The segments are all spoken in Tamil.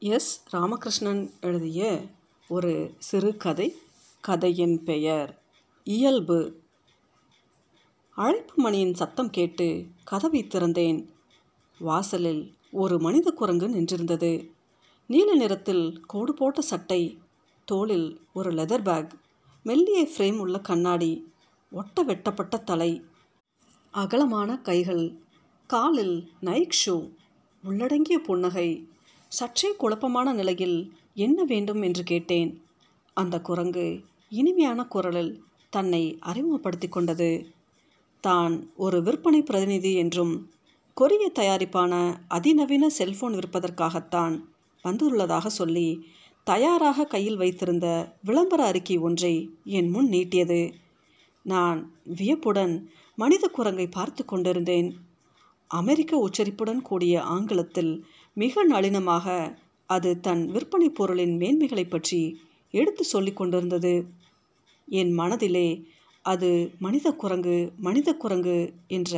எஸ். ராமகிருஷ்ணன் எழுதிய ஒரு சிறுகதை கதையின் பெயர். இயல்பு. அழைப்பு மணியின் சத்தம் கேட்டு கதவை திறந்தேன். வாசலில் ஒரு மனித குரங்கு நின்றிருந்தது. நீல நிறத்தில் கோடு போட்ட சட்டை தோளில் ஒரு லெதர் பேக் மெல்லிய ஃப்ரேம் உள்ள கண்ணாடி ஒட்ட வெட்டப்பட்ட தலை அகலமான கைகள் காலில் நைக் ஷூ உள்ளடங்கிய புன்னகை. சற்றே குழப்பமான நிலையில் என்ன வேண்டும் என்று கேட்டேன். அந்த குரங்கு இனிமையான குரலில் தன்னை அறிமுகப்படுத்தி கொண்டது. தான் ஒரு விற்பனை பிரதிநிதி என்றும் கொரிய தயாரிப்பான அதிநவீன செல்போன் விற்பதற்காகத்தான் வந்துள்ளதாக சொல்லி தயாராக கையில் வைத்திருந்த விளம்பர அறிக்கை ஒன்றை என் முன் நீட்டியது. நான் வியப்புடன் மனித குரங்கை பார்த்து கொண்டிருந்தேன். அமெரிக்க உச்சரிப்புடன் கூடிய ஆங்கிலத்தில் மிக நளினமாக அது தன் விற்பனை பொருளின் மேன்மைகளை பற்றி எடுத்து சொல்லி கொண்டிருந்தது. என் மனதிலே அது மனித குரங்கு மனித குரங்கு என்ற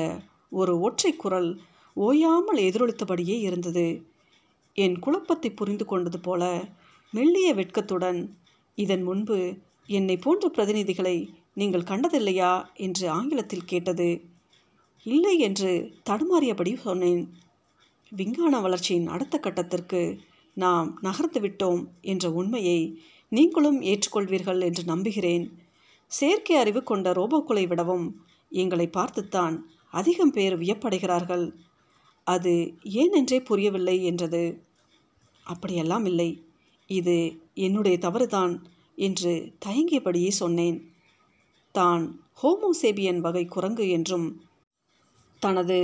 ஒரு ஒற்றை குரல் ஓயாமல் எதிரொலித்தபடியே இருந்தது. என் குழப்பத்தை புரிந்து கொண்டது போல மெல்லிய வெட்கத்துடன் இதன் முன்பு என்னை போன்ற பிரதிநிதிகளை நீங்கள் கண்டதில்லையா? என்று ஆங்கிலத்தில் கேட்டது. இல்லை என்று தடுமாறியபடி சொன்னேன். விஞ்ஞான வளர்ச்சியின் அடுத்த கட்டத்திற்கு நாம் நகர்ந்து விட்டோம் என்ற உண்மையை நீங்களும் ஏற்றுக்கொள்வீர்கள் என்று நம்புகிறேன். செயற்கை அறிவு கொண்ட ரோபோக்களை விடவும் எங்களை பார்த்துத்தான் அதிகம் பேர் வியப்படைகிறார்கள். அது ஏனென்றே புரியவில்லை என்றது. அப்படியெல்லாம் இல்லை. இது என்னுடைய தவறுதான் என்று தயங்கியபடியே சொன்னேன். தான் ஹோமோசேபியன் வகை குரங்கு என்றும் தனது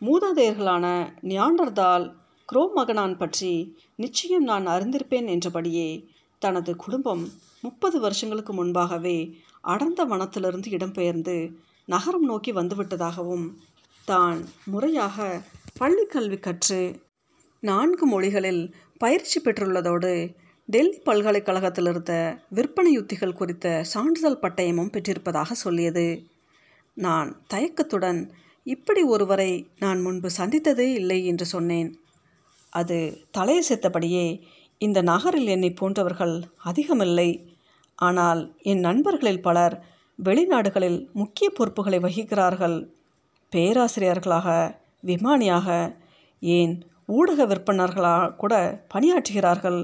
மூதாதையர்களான நியாண்டர்தால் குரோமகனான் பற்றி நிச்சயம் நான் அறிந்திருப்பேன் என்றபடியே தனது குடும்பம் முப்பது வருஷங்களுக்கு முன்பாகவே அடர்ந்த வனத்திலிருந்து இடம்பெயர்ந்து நகரம் நோக்கி வந்துவிட்டதாகவும் தான் முறையாக பள்ளி கல்வி கற்று நான்கு மொழிகளில் பயிற்சி பெற்றுள்ளதோடு டெல்லி பல்கலைக்கழகத்தில் இருந்த விற்பனை யுத்திகள் குறித்த சான்றிதழ் பட்டயமும் பெற்றிருப்பதாக சொல்லியது. நான் தயக்கத்துடன் இப்படி ஒருவரை நான் முன்பு சந்தித்ததே இல்லை என்று சொன்னேன். அது தலையசைத்தபடியே இந்த நகரில் என்னை போன்றவர்கள் அதிகமில்லை. ஆனால் என் நண்பர்களில் பலர் வெளிநாடுகளில் முக்கிய பொறுப்புகளை வகிக்கிறார்கள். பேராசிரியர்களாக விமானியாக ஏன் ஊடக விற்பனர்களாக கூட பணியாற்றுகிறார்கள்.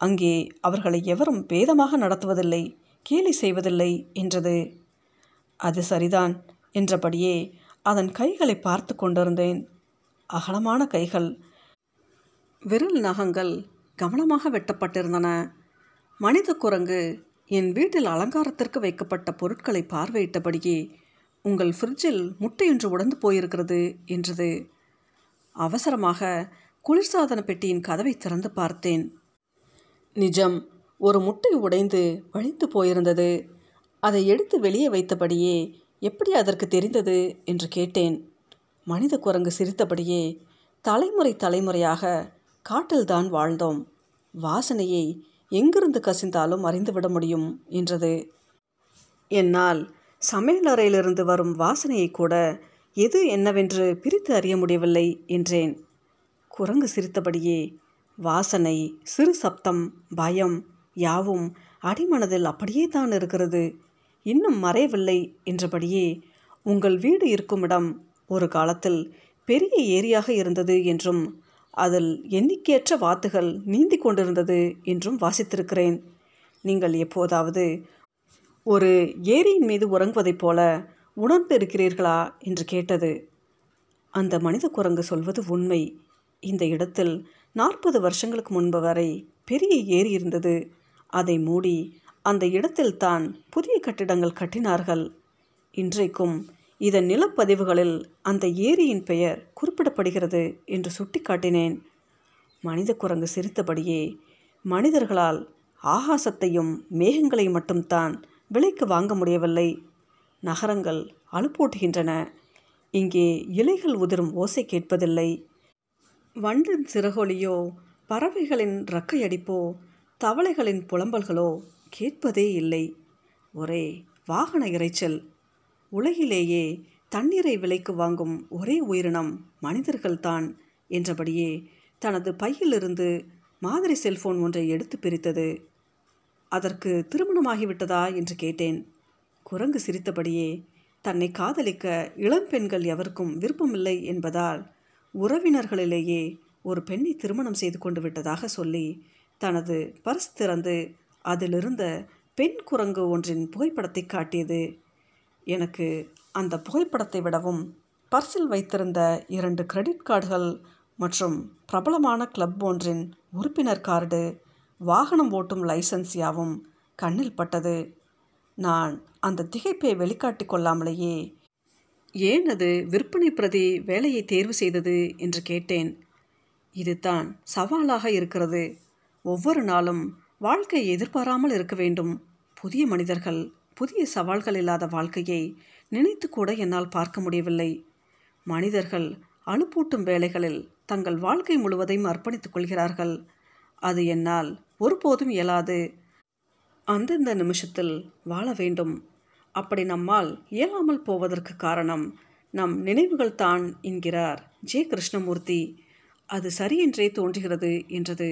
அங்கே அவர்களை எவரும் பேதமாக நடத்துவதில்லை கேலி செய்வதில்லை என்றது. அது சரிதான் என்றபடியே அதன் கைகளை பார்த்து கொண்டிருந்தேன். அகலமான கைகள் விரல் நகங்கள் கவனமாக வெட்டப்பட்டிருந்தன. மனித குரங்கு என் வீட்டில் அலங்காரத்திற்கு வைக்கப்பட்ட பொருட்களை பார்வையிட்டபடியே உங்கள் ஃப்ரிட்ஜில் முட்டையொன்று உடைந்து போயிருக்கிறது என்றது. அவசரமாக குளிர்சாதன பெட்டியின் கதவை திறந்து பார்த்தேன். நிஜம் ஒரு முட்டை உடைந்து வழிந்து போயிருந்தது. அதை எடுத்து வெளியே வைத்தபடியே எப்படி அதற்கு தெரிந்தது என்று கேட்டேன். மனித குரங்கு சிரித்தபடியே தலைமுறை தலைமுறையாக காட்டில்தான் வாழ்ந்தோம். வாசனையை எங்கிருந்து கசிந்தாலும் அறிந்துவிட முடியும் என்றது. என்னால் சமையலறையிலிருந்து வரும் வாசனையை கூட எது என்னவென்று பிரித்து அறிய முடியவில்லை என்றேன். குரங்கு சிரித்தபடியே வாசனை சிறு சப்தம் பயம் யாவும் அடிமனதில் அப்படியே தான் இருக்கிறது. இன்னும் மறையவில்லை என்றபடியே உங்கள் வீடு இருக்கும் இடம் ஒரு காலத்தில் பெரிய ஏரியாக இருந்தது என்றும் அதில் எண்ணிக்கையற்ற வாத்துகள் நீந்தி கொண்டிருந்தது என்றும் வாசித்திருக்கிறேன். நீங்கள் எப்போதாவது ஒரு ஏரியின் மீது உறங்குவதைப் போல உணர்ந்து இருக்கிறீர்களா என்று கேட்டது. அந்த மனித குரங்கு சொல்வது உண்மை. இந்த இடத்தில் நாற்பது வருஷங்களுக்கு முன்பு வரை பெரிய ஏரி இருந்தது. அதை மூடி அந்த இடத்தில் தான் புதிய கட்டிடங்கள் கட்டினார்கள். இன்றைக்கும் இதன் நிலப்பதிவுகளில் அந்த ஏரியின் பெயர் குறிப்பிடப்படுகிறது என்று சுட்டிக்காட்டினேன். மனித குரங்கு சிரித்தபடியே மனிதர்களால் ஆகாசத்தையும் மேகங்களையும் மட்டும்தான் விலைக்கு வாங்க முடியவில்லை. நகரங்கள் அலுப்பூட்டுகின்றன இங்கே இலைகள் உதிரும் ஓசை கேட்பதில்லை. வண்டின் சிறகொலியோ பறவைகளின் ரக்கையடிப்போ தவளைகளின் புலம்பல்களோ கேட்பதே இல்லை. ஒரே வாகன இறைச்சல் உலகிலேயே தண்ணீரை விலைக்கு வாங்கும் ஒரே உயிரினம் மனிதர்கள்தான் என்றபடியே தனது பையிலிருந்து மாதிரி செல்போன் ஒன்றை எடுத்து பிரித்தது. அதற்கு திருமணமாகிவிட்டதா என்று கேட்டேன். குரங்கு சிரித்தபடியே தன்னை காதலிக்க இளம்பெண்கள் எவருக்கும் விருப்பமில்லை என்பதால் உறவினர்களிலேயே ஒரு பெண்ணை திருமணம் செய்து கொண்டு விட்டதாக சொல்லி தனது பர்ஸ் திறந்து அதிலிருந்த பெண் குரங்கு ஒன்றின் புகைப்படத்தை காட்டியது. எனக்கு அந்த புகைப்படத்தை விடவும் பர்சில் வைத்திருந்த இரண்டு கிரெடிட் கார்டுகள் மற்றும் பிரபலமான கிளப் ஒன்றின் உறுப்பினர் கார்டு வாகனம் ஓட்டும் லைசன்ஸ் யாவும் கண்ணில் பட்டது. நான் அந்த திகைப்பை வெளிக்காட்டி கொள்ளாமலேயே ஏன் அது விற்பனை பிரதி வேலையை தேர்வு செய்தது? என்று கேட்டேன். இதுதான் சவாலாக இருக்கிறது. ஒவ்வொரு நாளும் வாழ்க்கை எதிர்பாராமல் இருக்க வேண்டும். புதிய மனிதர்கள் புதிய சவால்கள் இல்லாத வாழ்க்கையை நினைத்து கூட என்னால் பார்க்க முடியவில்லை. மனிதர்கள் அனுப்பூட்டும் வேலைகளில் தங்கள் வாழ்க்கை முழுவதையும் அர்ப்பணித்துக் கொள்கிறார்கள். அது என்னால் ஒருபோதும் இயலாது. அந்தந்த நிமிஷத்தில் வாழ வேண்டும். அப்படி நம்மால் இயலாமல் போவதற்கு காரணம் நம் நினைவுகள் தான் என்கிறார் ஜே. கிருஷ்ணமூர்த்தி. அது சரியென்றே தோன்றுகிறது என்றது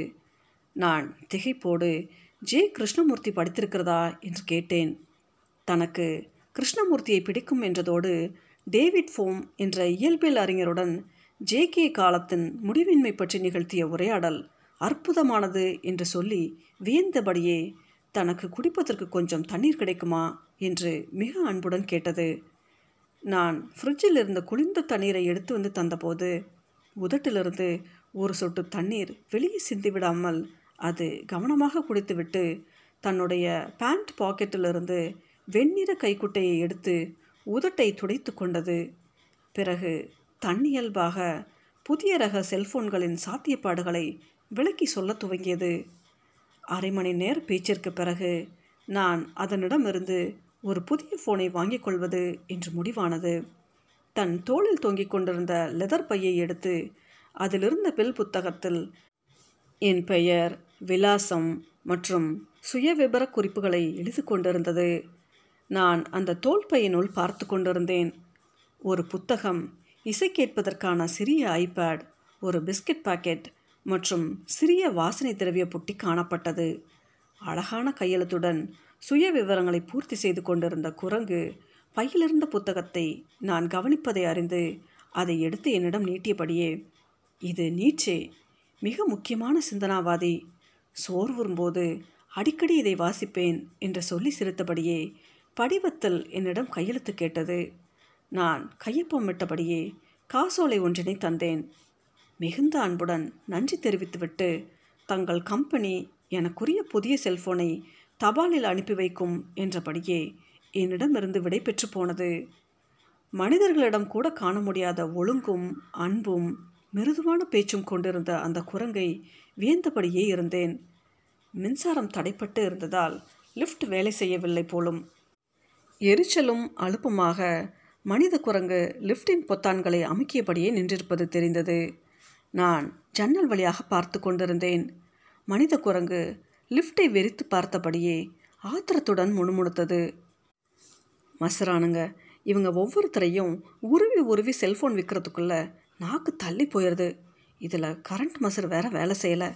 நான் திகைப்போடு ஜே கிருஷ்ணமூர்த்தி படித்திருக்கிறதா? என்று கேட்டேன். தனக்கு கிருஷ்ணமூர்த்தியை பிடிக்கும் என்றதோடு டேவிட் ஃபோம் என்ற இயல்பியல் அறிஞருடன் ஜே கே காலத்தின் முடிவின்மை பற்றி நிகழ்த்திய உரையாடல் அற்புதமானது என்று சொல்லி வியந்தபடியே தனக்கு குடிப்பதற்கு கொஞ்சம் தண்ணீர் கிடைக்குமா? என்று மிக அன்புடன் கேட்டது. நான் ஃப்ரிட்ஜில் இருந்த குளிர்ந்த தண்ணீரை எடுத்து வந்து தந்தபோது உதட்டிலிருந்து ஒரு சொட்டு தண்ணீர் வெளியே சிந்திவிடாமல் அது கவனமாக குடித்துவிட்டு தன்னுடைய பேண்ட் பாக்கெட்டிலிருந்து வெண்ணிற கைக்குட்டையை எடுத்து உதட்டை துடைத்து கொண்டது. பிறகு தன்னியல்பாக புதிய ரக செல்போன்களின் சாத்தியப்பாடுகளை விளக்கி சொல்ல துவங்கியது. அரை மணி நேர பேச்சிற்கு பிறகு நான் அதனிடமிருந்து ஒரு புதிய ஃபோனை வாங்கிக் கொள்வது என்று முடிவானது. தன் தோளில் தொங்கிக் கொண்டிருந்த லெதர் பையை எடுத்து அதிலிருந்த பில் புத்தகத்தில் என் பெயர் விலாசம் மற்றும் சுயவிபர குறிப்புகளை எழுதி கொண்டிருந்தது. நான் அந்த தோல்பையினுள் பார்த்து கொண்டிருந்தேன். ஒரு புத்தகம் இசை கேட்பதற்கான சிறிய ஐபேட் ஒரு பிஸ்கட் பாக்கெட் மற்றும் சிறிய வாசனை திரவிய புட்டி காணப்பட்டது. அழகான கையெழுத்துடன் சுய விவரங்களை பூர்த்தி செய்து கொண்டிருந்த குரங்கு பையிலிருந்த புத்தகத்தை நான் கவனிப்பதை அறிந்து அதை எடுத்து என்னிடம் நீட்டியபடியே இது நீச்சே மிக முக்கியமான சிந்தனாவாதி சோர்வுறும்போது அடிக்கடி இதை வாசிப்பேன் என்று சொல்லி சிரித்தபடியே படிவத்தில் என்னிடம் கையெழுத்து கேட்டது. நான் கையொப்பமிட்டபடியே காசோலை ஒன்றினை தந்தேன். மிகுந்த அன்புடன் நன்றி தெரிவித்துவிட்டு தங்கள் கம்பெனி எனக்குரிய புதிய செல்போனை தபாலில் அனுப்பி வைக்கும் என்றபடியே என்னிடமிருந்து விடை பெற்று போனது. மனிதர்களிடம் கூட காண முடியாத ஒழுங்கும் அன்பும் மிருதுவான பேச்சும் கொண்டிருந்த அந்த குரங்கை வியந்தபடியே இருந்தேன். மின்சாரம் தடைப்பட்டு இருந்ததால் லிஃப்ட் வேலை செய்யவில்லை போலும். எரிச்சலும் அலுப்புமாக மனித குரங்கு லிஃப்டின் பொத்தான்களை அமுக்கியபடியே நின்றிருப்பது தெரிந்தது. நான் ஜன்னல் வழியாக பார்த்து கொண்டிருந்தேன். மனித குரங்கு லிஃப்டை வெறித்து பார்த்தபடியே ஆத்திரத்துடன் முணுமுணுத்தது. மசரானுங்க இவங்க ஒவ்வொருத்தரையும் உருவி உருவி செல்ஃபோன் விற்கிறதுக்குள்ளே நாக்கு தள்ளி போயிடுது இதில் கரண்ட் மசர் வேற வேலை செய்யலை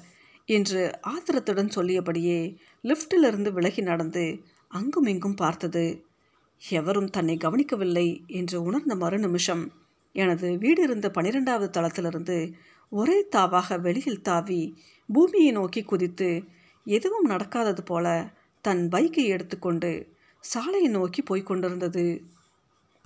என்று ஆத்திரத்துடன் சொல்லியபடியே லிஃப்டிலிருந்து விலகி நடந்து அங்கும் இங்கும் பார்த்தது. எவரும் தன்னை கவனிக்கவில்லை என்று உணர்ந்த மறு நிமிஷம் எனது வீடு இருந்த பனிரெண்டாவது தளத்திலிருந்து ஒரே தாவாக வெளியில் தாவி பூமியை நோக்கி குதித்து எதுவும் நடக்காதது போல தன் பைக்கை எடுத்துக்கொண்டு சாலையை நோக்கி போய்க் கொண்டிருந்தது.